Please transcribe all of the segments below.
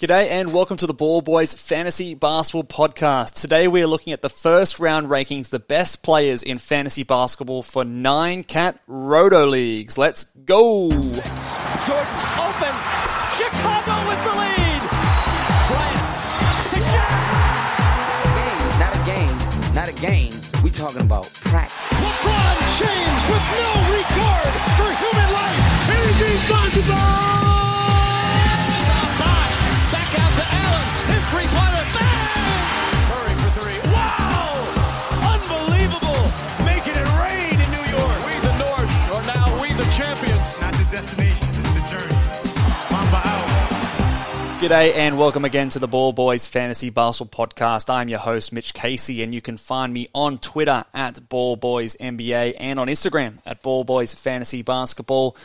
G'day and welcome to the Ball Boys Fantasy Basketball Podcast. Today we are looking at the first round rankings, the best players in fantasy basketball for nine cat roto leagues. Let's go! Jordan open. Chicago with the lead. Bryant to Shaq. Not a game, not a game. We talking about practice. LeBron James with no regard for human life. Anything's possible. Back G'day and welcome again to the Ball Boys Fantasy Basketball Podcast. I'm your host, Mitch Casey, and you can find me on Twitter at Ball Boys NBA and on Instagram at Ball Boys Fantasy Basketball.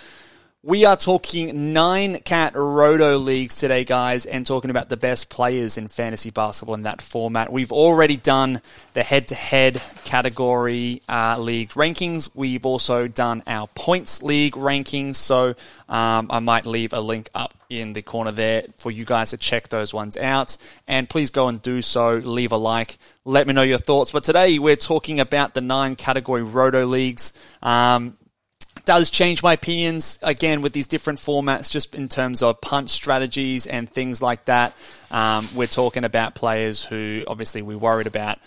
We are talking nine cat roto leagues today, guys, and talking about the best players in fantasy basketball in that format. We've already done the head to head category uh, league rankings. We've also done our points league rankings. So um, I might leave a link up in the corner there for you guys to check those ones out. And please go and do so. Leave a like. Let me know your thoughts. But today we're talking about the nine category roto leagues. Um, does change my opinions again with these different formats, just in terms of punt strategies and things like that. Um, we're talking about players who obviously we worried about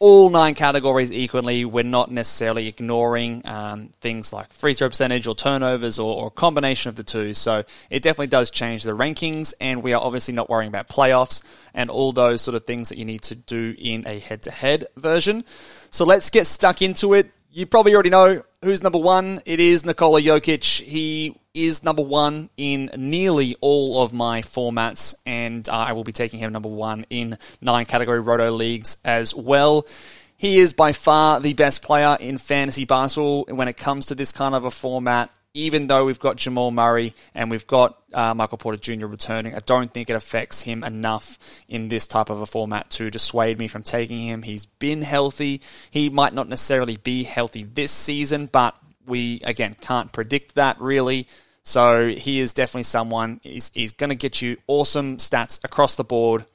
all nine categories equally. We're not necessarily ignoring um, things like free throw percentage or turnovers or, or combination of the two. So it definitely does change the rankings, and we are obviously not worrying about playoffs and all those sort of things that you need to do in a head to head version. So let's get stuck into it. You probably already know who's number one. It is Nikola Jokic. He is number one in nearly all of my formats, and uh, I will be taking him number one in nine category roto leagues as well. He is by far the best player in fantasy basketball when it comes to this kind of a format. Even though we've got Jamal Murray and we've got uh, Michael Porter Jr. returning, I don't think it affects him enough in this type of a format to dissuade me from taking him. He's been healthy. He might not necessarily be healthy this season, but we, again, can't predict that really. So he is definitely someone, he's, he's going to get you awesome stats across the board.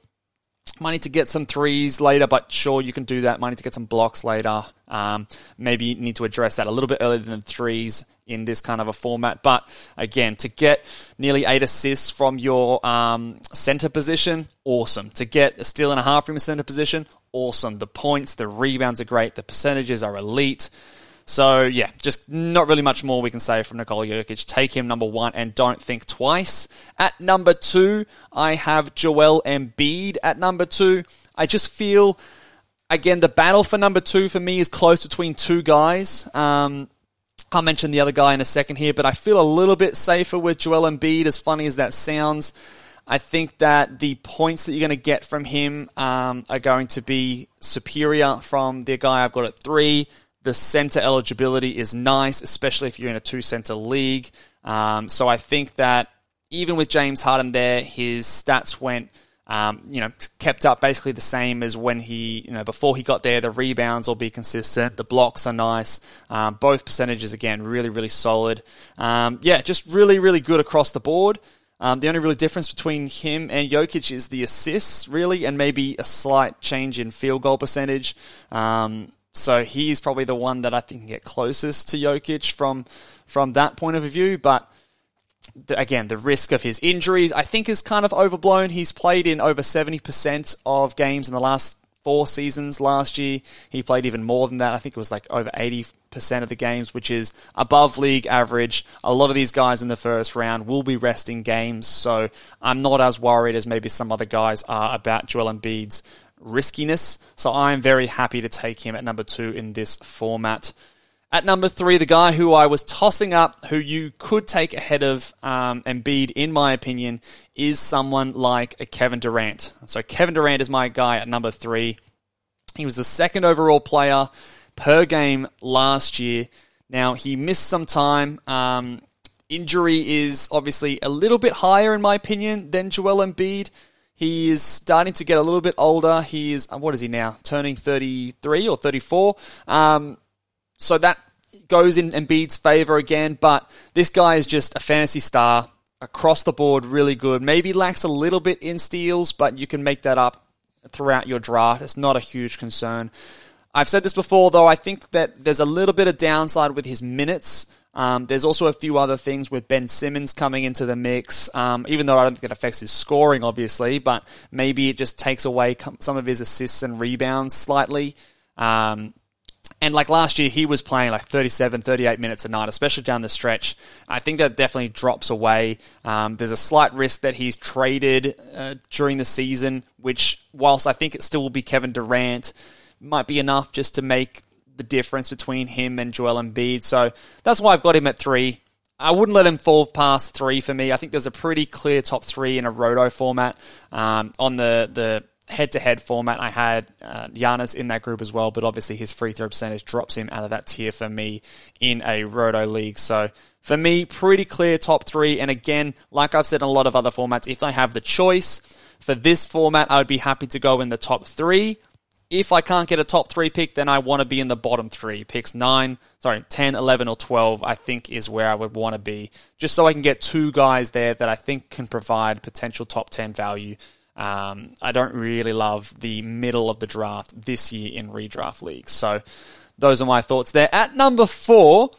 Might need to get some threes later, but sure, you can do that. Might need to get some blocks later. Um, maybe you need to address that a little bit earlier than threes in this kind of a format. But again, to get nearly eight assists from your um, center position, awesome. To get a steal and a half from your center position, awesome. The points, the rebounds are great. The percentages are elite. So yeah, just not really much more we can say from Nikola Jokic. Take him number one and don't think twice. At number two, I have Joel Embiid at number two. I just feel, again, the battle for number two for me is close between two guys. Um, I'll mention the other guy in a second here, but I feel a little bit safer with Joel Embiid, as funny as that sounds. I think that the points that you're going to get from him um, are going to be superior from the guy I've got at three. The center eligibility is nice, especially if you're in a two center league. Um, so I think that even with James Harden there, his stats went, um, you know, kept up basically the same as when he, you know, before he got there. The rebounds will be consistent. The blocks are nice. Um, both percentages again, really, really solid. Um, yeah, just really, really good across the board. Um, the only really difference between him and Jokic is the assists, really, and maybe a slight change in field goal percentage. Um, so he's probably the one that I think can get closest to Jokic from from that point of view. But the, again, the risk of his injuries, I think, is kind of overblown. He's played in over seventy percent of games in the last four seasons. Last year, he played even more than that. I think it was like over eighty percent of the games, which is above league average. A lot of these guys in the first round will be resting games, so I'm not as worried as maybe some other guys are about Joel Embiid's riskiness. So I'm very happy to take him at number two in this format. At number three, the guy who I was tossing up, who you could take ahead of um, Embiid, in my opinion, is someone like a Kevin Durant. So Kevin Durant is my guy at number three. He was the second overall player per game last year. Now he missed some time. Um, injury is obviously a little bit higher, in my opinion, than Joel Embiid. He is starting to get a little bit older. He is, what is he now? Turning 33 or 34. Um, so that goes in Embiid's favor again, but this guy is just a fantasy star across the board really good. Maybe lacks a little bit in steals, but you can make that up throughout your draft. It's not a huge concern. I've said this before, though. I think that there's a little bit of downside with his minutes. Um, there's also a few other things with Ben Simmons coming into the mix, um, even though I don't think it affects his scoring, obviously, but maybe it just takes away some of his assists and rebounds slightly. Um, and like last year, he was playing like 37, 38 minutes a night, especially down the stretch. I think that definitely drops away. Um, there's a slight risk that he's traded uh, during the season, which, whilst I think it still will be Kevin Durant, might be enough just to make the difference between him and Joel Embiid. So that's why I've got him at three. I wouldn't let him fall past three for me. I think there's a pretty clear top three in a roto format. Um, on the, the head-to-head format, I had uh, Giannis in that group as well, but obviously his free throw percentage drops him out of that tier for me in a roto league. So for me, pretty clear top three. And again, like I've said in a lot of other formats, if I have the choice for this format, I would be happy to go in the top three if I can't get a top three pick, then I want to be in the bottom three. Picks 9, sorry, 10, 11, or 12, I think is where I would want to be. Just so I can get two guys there that I think can provide potential top 10 value. Um, I don't really love the middle of the draft this year in redraft leagues. So those are my thoughts there. At number four,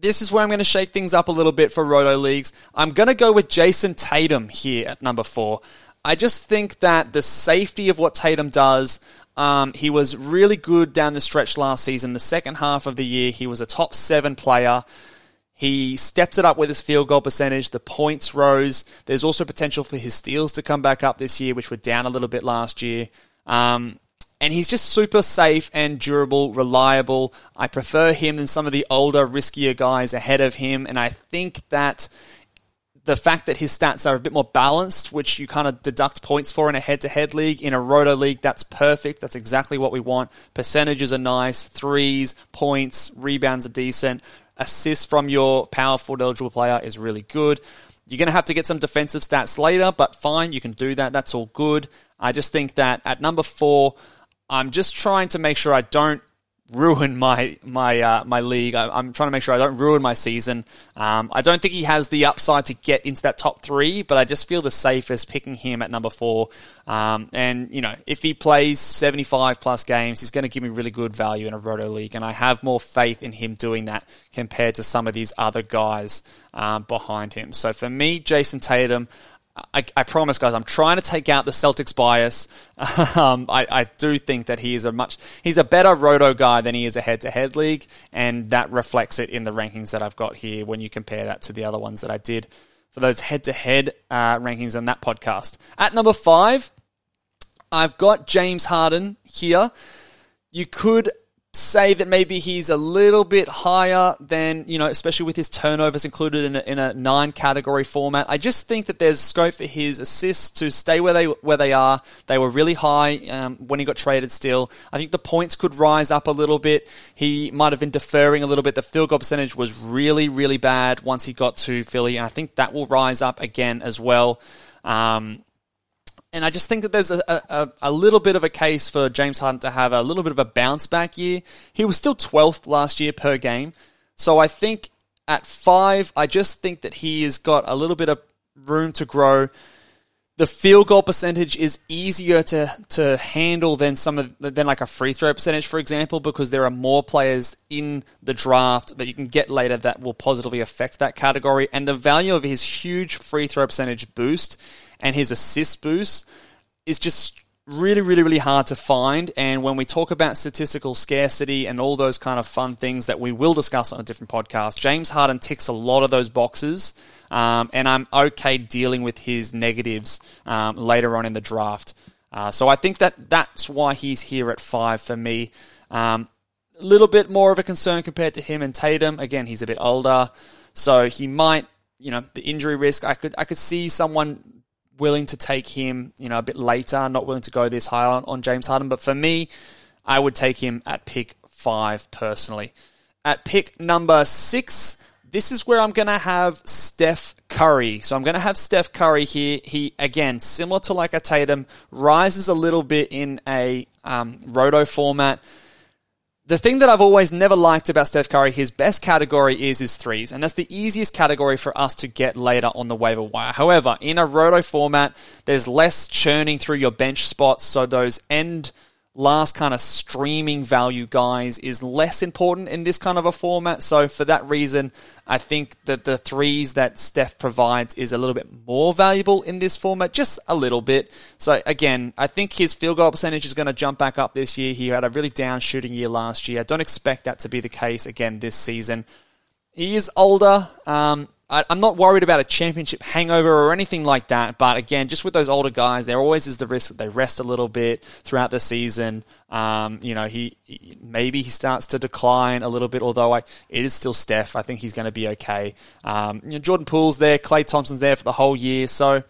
this is where I'm going to shake things up a little bit for Roto leagues. I'm going to go with Jayson Tatum here at number four. I just think that the safety of what Tatum does, um, he was really good down the stretch last season. The second half of the year, he was a top seven player. He stepped it up with his field goal percentage. The points rose. There's also potential for his steals to come back up this year, which were down a little bit last year. Um, and he's just super safe and durable, reliable. I prefer him than some of the older, riskier guys ahead of him. And I think that the fact that his stats are a bit more balanced, which you kind of deduct points for in a head to head league. In a roto league, that's perfect. That's exactly what we want. Percentages are nice, threes, points, rebounds are decent. Assists from your powerful eligible player is really good. You're going to have to get some defensive stats later, but fine, you can do that. That's all good. I just think that at number four, I'm just trying to make sure I don't ruin my my uh, my league. I, am trying to make sure I don't ruin my season. Um, I don't think he has the upside to get into that top three, but I just feel the safest picking him at number four. Um, and you know, if he plays 75 plus games, he's going to give me really good value in a roto league, and I have more faith in him doing that compared to some of these other guys um, behind him. So for me, Jayson Tatum. I, I, promise, guys, I'm trying to take out the Celtics bias. Um, I, I, do think that he is a much he's a better roto guy than he is a head-to-head league, and that reflects it in the rankings that I've got here when you compare that to the other ones that I did for those head-to-head uh, rankings in that podcast. At number five, I've got James Harden here. You could say that maybe he's a little bit higher than, you know, especially with his turnovers included in a, in a nine category format. I just think that there's scope for his assists to stay where they where they are. They were really high um, when he got traded still. I think the points could rise up a little bit. He might have been deferring a little bit. The field goal percentage was really, really bad once he got to Philly, and I think that will rise up again as well. Um, and I just think that there's a, a, a, little bit of a case for James Harden to have a little bit of a bounce back year. He was still 12th last year per game. So I think at five, I just think that he has got a little bit of room to grow. The field goal percentage is easier to, to handle than some of than like a free throw percentage, for example, because there are more players in the draft that you can get later that will positively affect that category. And the value of his huge free throw percentage boost and his assist boost is just really, really, really hard to find. And when we talk about statistical scarcity and all those kind of fun things that we will discuss on a different podcast, James Harden ticks a lot of those boxes. Um, and I'm okay dealing with his negatives um, later on in the draft. Uh, so I think that that's why he's here at five for me. Um, a little bit more of a concern compared to him and Tatum. Again, he's a bit older, so he might, you know, the injury risk. I could I could see someone willing to take him, you know, a bit later, not willing to go this high on, on James Harden. But for me, I would take him at pick five personally. At pick number six, this is where I'm going to have Steph Curry. So I'm going to have Steph Curry here. He, again, similar to like a Tatum, rises a little bit in a um, roto format the thing that I've always never liked about Steph Curry, his best category is his threes, and that's the easiest category for us to get later on the waiver wire. However, in a roto format, there's less churning through your bench spots, so those end last kind of streaming value guys is less important in this kind of a format. So for that reason, I think that the threes that Steph provides is a little bit more valuable in this format, just a little bit. So again, I think his field goal percentage is going to jump back up this year. He had a really down shooting year last year. I don't expect that to be the case again this season. He is older. Um, I, am not worried about a championship hangover or anything like that. But again, just with those older guys, there always is the risk that they rest a little bit throughout the season. Um, you know, he, he, maybe he starts to decline a little bit. Although I, it is still Steph, I think he's going to be okay. Um, you know, Jordan Poole's there, Klay Thompson's there for the whole year, so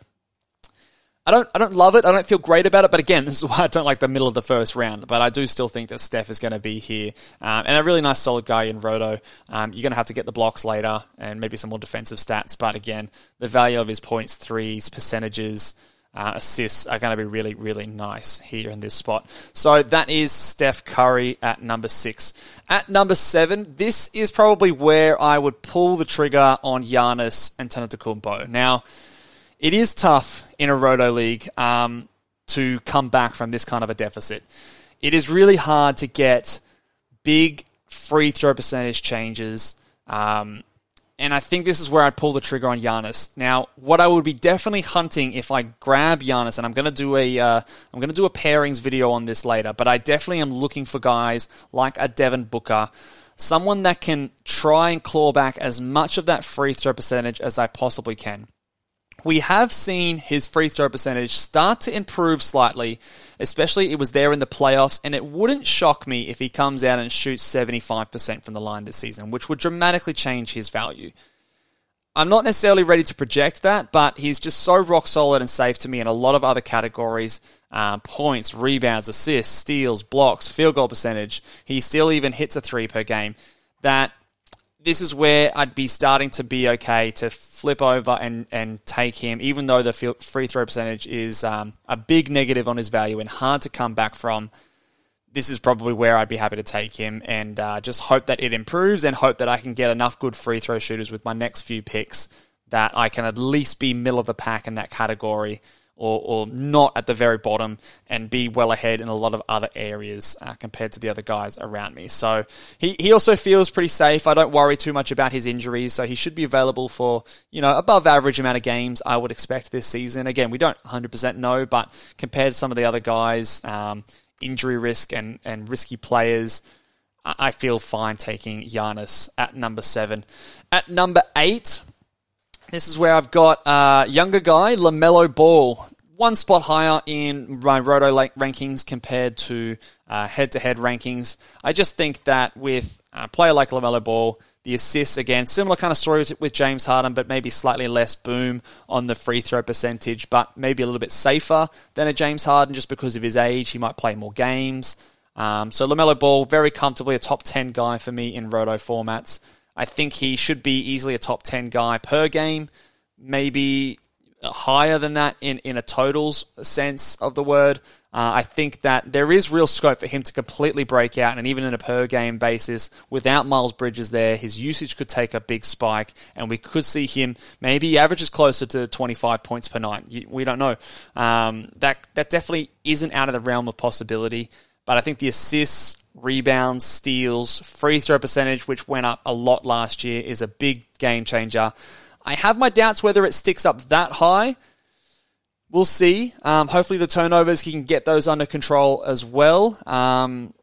I don't I don't love it. I don't feel great about it. But again, this is why I don't like the middle of the first round. But I do still think that Steph is going to be here um, and a really nice solid guy in Roto. Um, you're going to have to get the blocks later and maybe some more defensive stats. But again, the value of his points, threes, percentages. Uh, assists are going to be really, really nice here in this spot. So that is Steph Curry at number six. At number seven, this is probably where I would pull the trigger on Giannis and Antetokounmpo. Now, it is tough in a roto league um, to come back from this kind of a deficit. It is really hard to get big free throw percentage changes. Um, and I think this is where I'd pull the trigger on Giannis. Now, what I would be definitely hunting if I grab Giannis, and I'm going to do a, am going to do a pairings video on this later, but I definitely am looking for guys like a Devin Booker, someone that can try and claw back as much of that free throw percentage as I possibly can we have seen his free throw percentage start to improve slightly, especially it was there in the playoffs, and it wouldn't shock me if he comes out and shoots 75% from the line this season, which would dramatically change his value. I'm not necessarily ready to project that, but he's just so rock solid and safe to me in a lot of other categories uh, points, rebounds, assists, steals, blocks, field goal percentage. He still even hits a three per game. That this is where I'd be starting to be okay to flip over and, and take him, even though the free throw percentage is um, a big negative on his value and hard to come back from. This is probably where I'd be happy to take him and uh, just hope that it improves and hope that I can get enough good free throw shooters with my next few picks that I can at least be middle of the pack in that category or, or not at the very bottom and be well ahead in a lot of other areas uh, compared to the other guys around me. So he, he also feels pretty safe. I don't worry too much about his injuries, so he should be available for, you know, above average amount of games I would expect this season. Again, we don't 100% know, but compared to some of the other guys, um, injury risk and, and risky players, I feel fine taking Giannis at number seven. At number eight, this is where I've got a uh, younger guy, LaMelo Ball. One spot higher in my Roto rankings compared to head to head rankings. I just think that with a player like LaMelo Ball, the assists, again, similar kind of story with James Harden, but maybe slightly less boom on the free throw percentage, but maybe a little bit safer than a James Harden just because of his age. He might play more games. Um, so LaMelo Ball, very comfortably a top 10 guy for me in Roto formats. I think he should be easily a top 10 guy per game, maybe higher than that in, in a totals sense of the word. Uh, I think that there is real scope for him to completely break out, and even in a per game basis, without Miles Bridges there, his usage could take a big spike, and we could see him maybe averages closer to 25 points per night. We don't know. Um, that that definitely isn't out of the realm of possibility, but I think the assists rebounds, steals, free throw percentage, which went up a lot last year, is a big game changer. I have my doubts whether it sticks up that high. We'll see. Um, hopefully, the turnovers he can get those under control as well. Um,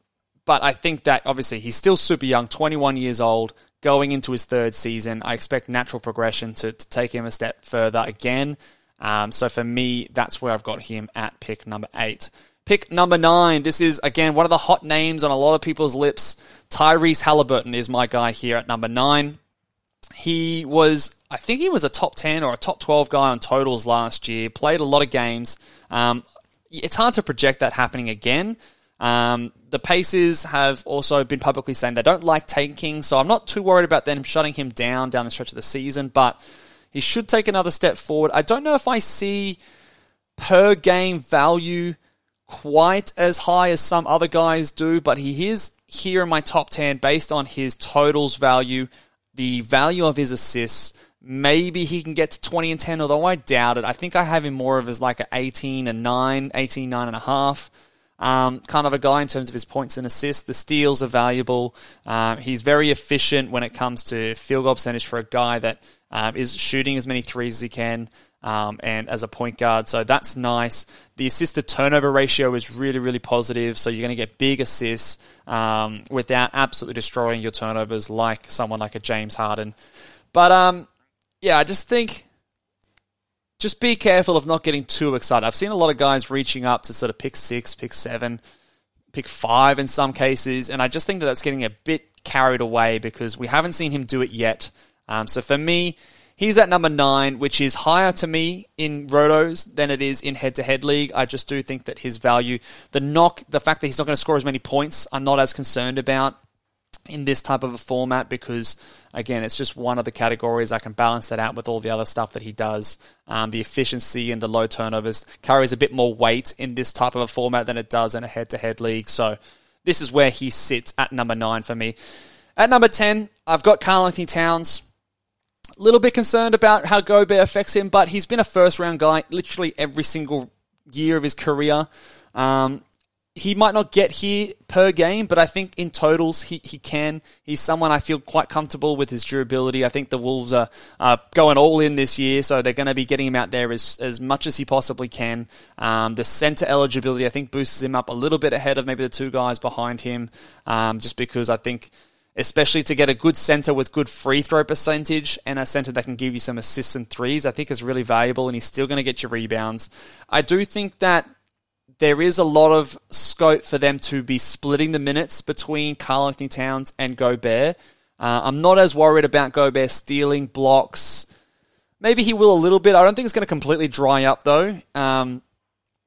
but I think that obviously he's still super young, 21 years old, going into his third season. I expect natural progression to, to take him a step further again. Um, so for me, that's where I've got him at pick number eight. Pick number nine. This is, again, one of the hot names on a lot of people's lips. Tyrese Halliburton is my guy here at number nine. He was, I think he was a top 10 or a top 12 guy on totals last year, played a lot of games. Um, it's hard to project that happening again. Um, the Pacers have also been publicly saying they don't like tanking, so I'm not too worried about them shutting him down down the stretch of the season, but he should take another step forward. I don't know if I see per game value quite as high as some other guys do, but he is here in my top 10 based on his totals value, the value of his assists. Maybe he can get to 20 and 10, although I doubt it. I think I have him more of as like an 18 and 9, 18, 9 and a half. Um, kind of a guy in terms of his points and assists. The steals are valuable. Um, he's very efficient when it comes to field goal percentage for a guy that um, is shooting as many threes as he can. Um, and as a point guard, so that's nice. The assist to turnover ratio is really, really positive. So you're going to get big assists um, without absolutely destroying your turnovers, like someone like a James Harden. But um, yeah, I just think just be careful of not getting too excited. I've seen a lot of guys reaching up to sort of pick six, pick seven, pick five in some cases, and I just think that that's getting a bit carried away because we haven't seen him do it yet. Um, so for me, he's at number nine, which is higher to me in rotos than it is in head-to-head league. I just do think that his value, the knock, the fact that he's not going to score as many points, I'm not as concerned about in this type of a format because again it's just one of the categories. I can balance that out with all the other stuff that he does. Um, the efficiency and the low turnovers carries a bit more weight in this type of a format than it does in a head-to-head league. So this is where he sits at number nine for me. At number 10 i've got Karl Anthony Towns little bit concerned about how Gobert affects him, but he's been a first round guy literally every single year of his career. Um, he might not get here per game, but I think in totals he, he can. He's someone I feel quite comfortable with his durability. I think the Wolves are, are going all in this year, so they're going to be getting him out there as, as much as he possibly can. Um, the center eligibility, I think, boosts him up a little bit ahead of maybe the two guys behind him, um, just because I think especially to get a good center with good free throw percentage and a center that can give you some assists and threes, I think is really valuable and he's still going to get you rebounds. I do think that there is a lot of scope for them to be splitting the minutes between Karl Anthony Towns and Gobert. Uh, I'm not as worried about Gobert stealing blocks. Maybe he will a little bit. I don't think it's going to completely dry up though. Um,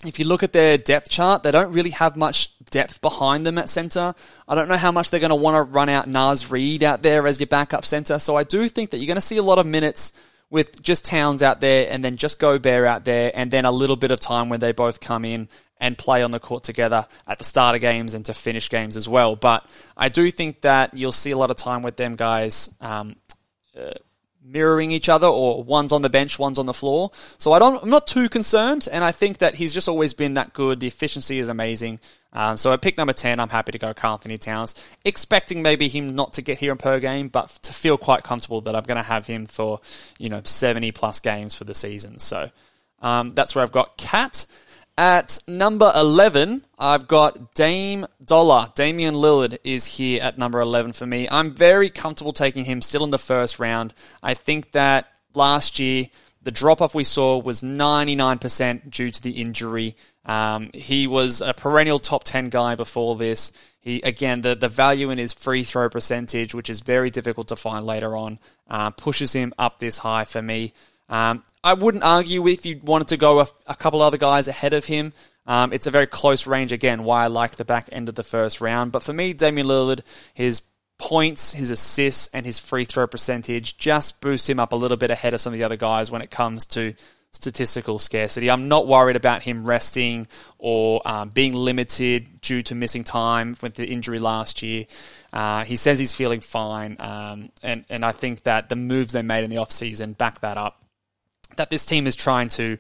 if you look at their depth chart, they don't really have much depth behind them at centre. I don't know how much they're going to want to run out Naz Reid out there as your backup centre. So I do think that you're going to see a lot of minutes with just Towns out there and then just Gobert out there and then a little bit of time when they both come in and play on the court together at the start of games and to finish games as well. But I do think that you'll see a lot of time with them guys um, uh, mirroring each other, or one's on the bench, one's on the floor. So I don't, I'm not too concerned, and I think that he's just always been that good. The efficiency is amazing. Um, so at pick number 10, I'm happy to go Karl Anthony Towns, expecting maybe him not to get here in per game, but to feel quite comfortable that I'm going to have him for, you know, 70 plus games for the season. So um, that's where I've got Cat. At number 11, I've got Dame Dollar. Damian Lillard is here at number 11 for me. I'm very comfortable taking him still in the first round. I think that last year, the drop off we saw was 99% due to the injury. Um, he was a perennial top 10 guy before this. He again the, the value in his free throw percentage, which is very difficult to find later on, uh, pushes him up this high for me. Um, I wouldn't argue if you wanted to go a, a couple other guys ahead of him. Um, it's a very close range again. Why I like the back end of the first round, but for me, Damian Lillard, his points, his assists, and his free throw percentage just boost him up a little bit ahead of some of the other guys when it comes to statistical scarcity. I'm not worried about him resting or um, being limited due to missing time with the injury last year. Uh, he says he's feeling fine, um, and, and I think that the moves they made in the offseason back that up that this team is trying to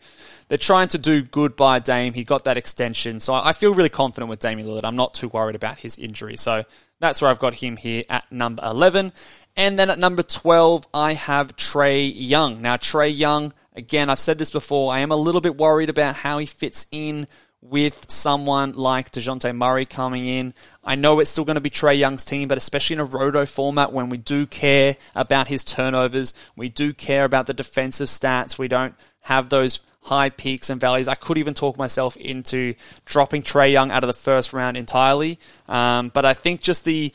they're trying to do good by Dame. He got that extension, so I feel really confident with Damian Lillard. I'm not too worried about his injury, so that's where I've got him here at number 11. And then at number 12, I have Trae Young. Now, Trae Young, again, I've said this before, I am a little bit worried about how he fits in with someone like Dejounte Murray coming in. I know it's still going to be Trae Young's team, but especially in a roto format when we do care about his turnovers, we do care about the defensive stats, we don't have those high peaks and valleys. I could even talk myself into dropping Trae Young out of the first round entirely. Um, but I think just the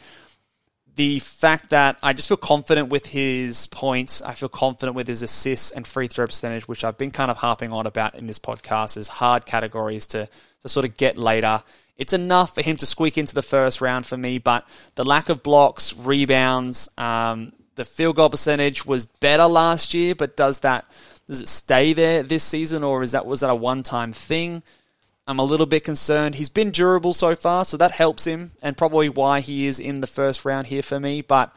the fact that I just feel confident with his points, I feel confident with his assists and free throw percentage, which I've been kind of harping on about in this podcast is hard categories to, to sort of get later. It's enough for him to squeak into the first round for me, but the lack of blocks, rebounds, um, the field goal percentage was better last year, but does that does it stay there this season, or is that was that a one time thing? I'm a little bit concerned. He's been durable so far, so that helps him, and probably why he is in the first round here for me. But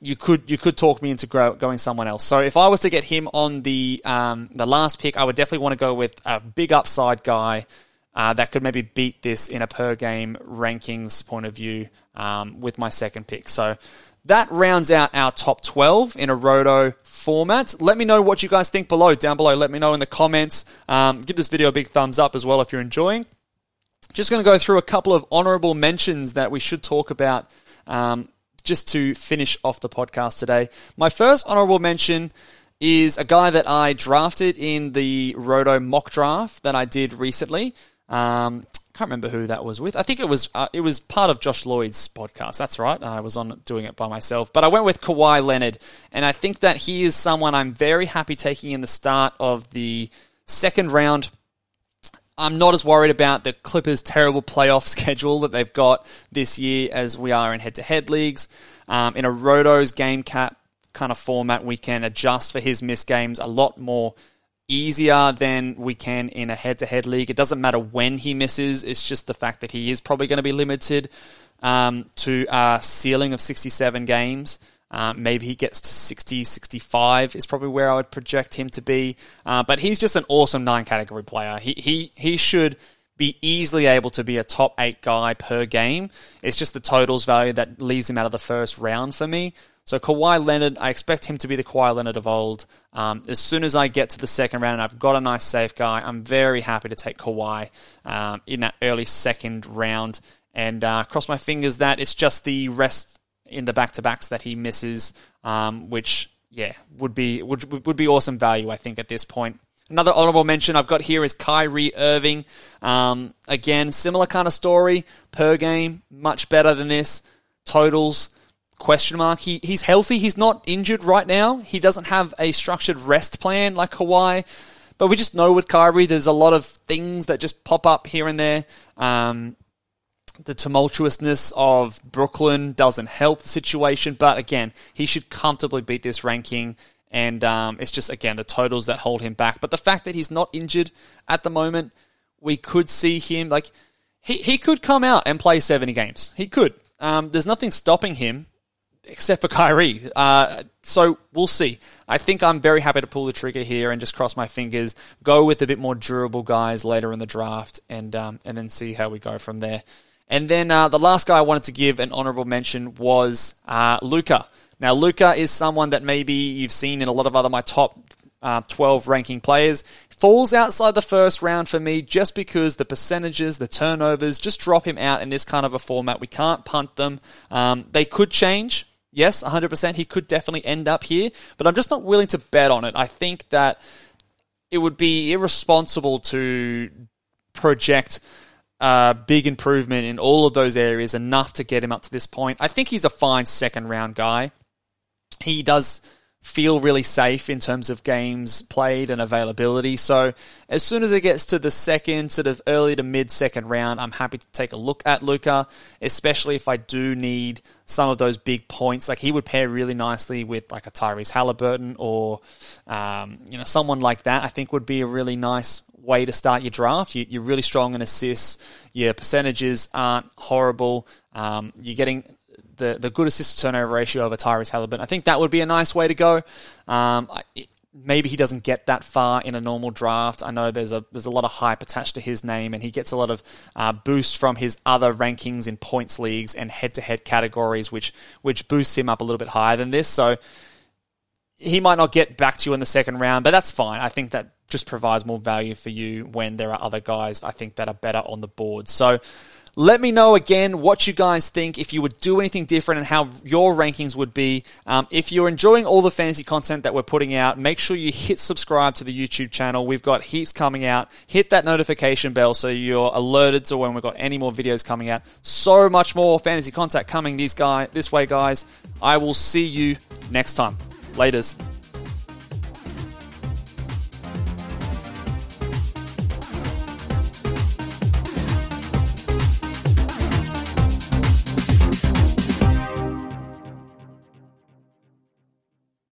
you could you could talk me into grow, going someone else. So if I was to get him on the um, the last pick, I would definitely want to go with a big upside guy uh, that could maybe beat this in a per game rankings point of view um, with my second pick. So that rounds out our top 12 in a roto format. Let me know what you guys think below, down below. Let me know in the comments. Um, give this video a big thumbs up as well if you're enjoying. Just going to go through a couple of honorable mentions that we should talk about um, just to finish off the podcast today. My first honorable mention is a guy that I drafted in the Roto mock draft that I did recently. Um, can't remember who that was with. I think it was uh, it was part of Josh Lloyd's podcast. That's right. I was on doing it by myself, but I went with Kawhi Leonard, and I think that he is someone I'm very happy taking in the start of the second round. I'm not as worried about the Clippers' terrible playoff schedule that they've got this year as we are in head-to-head leagues. Um, in a Roto's game cap kind of format, we can adjust for his missed games a lot more easier than we can in a head to head league. It doesn't matter when he misses, it's just the fact that he is probably going to be limited um, to a ceiling of 67 games. Uh, maybe he gets to 60, 65 is probably where I would project him to be. Uh, but he's just an awesome nine category player. He, he, he should be easily able to be a top eight guy per game. It's just the totals value that leaves him out of the first round for me. So Kawhi Leonard, I expect him to be the Kawhi Leonard of old. Um, as soon as I get to the second round and I've got a nice safe guy, I'm very happy to take Kawhi um, in that early second round and uh, cross my fingers that it's just the rest in the back to backs that he misses, um, which yeah would be would would be awesome value I think at this point. Another honorable mention I've got here is Kyrie Irving. Um, again, similar kind of story per game, much better than this. Totals question mark. He he's healthy. He's not injured right now. He doesn't have a structured rest plan like Kawhi. But we just know with Kyrie, there's a lot of things that just pop up here and there. Um, the tumultuousness of Brooklyn doesn't help the situation. But again, he should comfortably beat this ranking. And um, it's just, again, the totals that hold him back. But the fact that he's not injured at the moment, we could see him, like, he, he could come out and play 70 games. He could. Um, there's nothing stopping him except for Kyrie. Uh, so we'll see. I think I'm very happy to pull the trigger here and just cross my fingers, go with a bit more durable guys later in the draft, and um, and then see how we go from there. And then uh, the last guy I wanted to give an honorable mention was uh, Luka. Now Luka is someone that maybe you've seen in a lot of other my top uh, 12 ranking players. Falls outside the first round for me just because the percentages, the turnovers, just drop him out in this kind of a format. We can't punt them. Um, they could change. Yes, 100%. He could definitely end up here, but I'm just not willing to bet on it. I think that it would be irresponsible to project a big improvement in all of those areas enough to get him up to this point. I think he's a fine second round guy. He does feel really safe in terms of games played and availability. So as soon as it gets to the second, sort of early to mid second round, I'm happy to take a look at Luka, especially if I do need some of those big points. Like he would pair really nicely with like a Tyrese Halliburton or um, you know someone like that. I think would be a really nice way to start your draft. You, are really strong in assists. Your percentages aren't horrible. Um, you're getting the, the good assist turnover ratio of Tyrese Halliburton. I think that would be a nice way to go. Um, I, maybe he doesn't get that far in a normal draft. I know there's a there's a lot of hype attached to his name, and he gets a lot of uh, boost from his other rankings in points leagues and head to head categories, which which boosts him up a little bit higher than this. So he might not get back to you in the second round, but that's fine. I think that just provides more value for you when there are other guys I think that are better on the board. So let me know again what you guys think, if you would do anything different and how your rankings would be. Um, if you're enjoying all the fantasy content that we're putting out, make sure you hit subscribe to the YouTube channel. We've got heaps coming out. Hit that notification bell so you're alerted to when we've got any more videos coming out. So much more fantasy content coming these guy this way, guys. I will see you next time. Laters.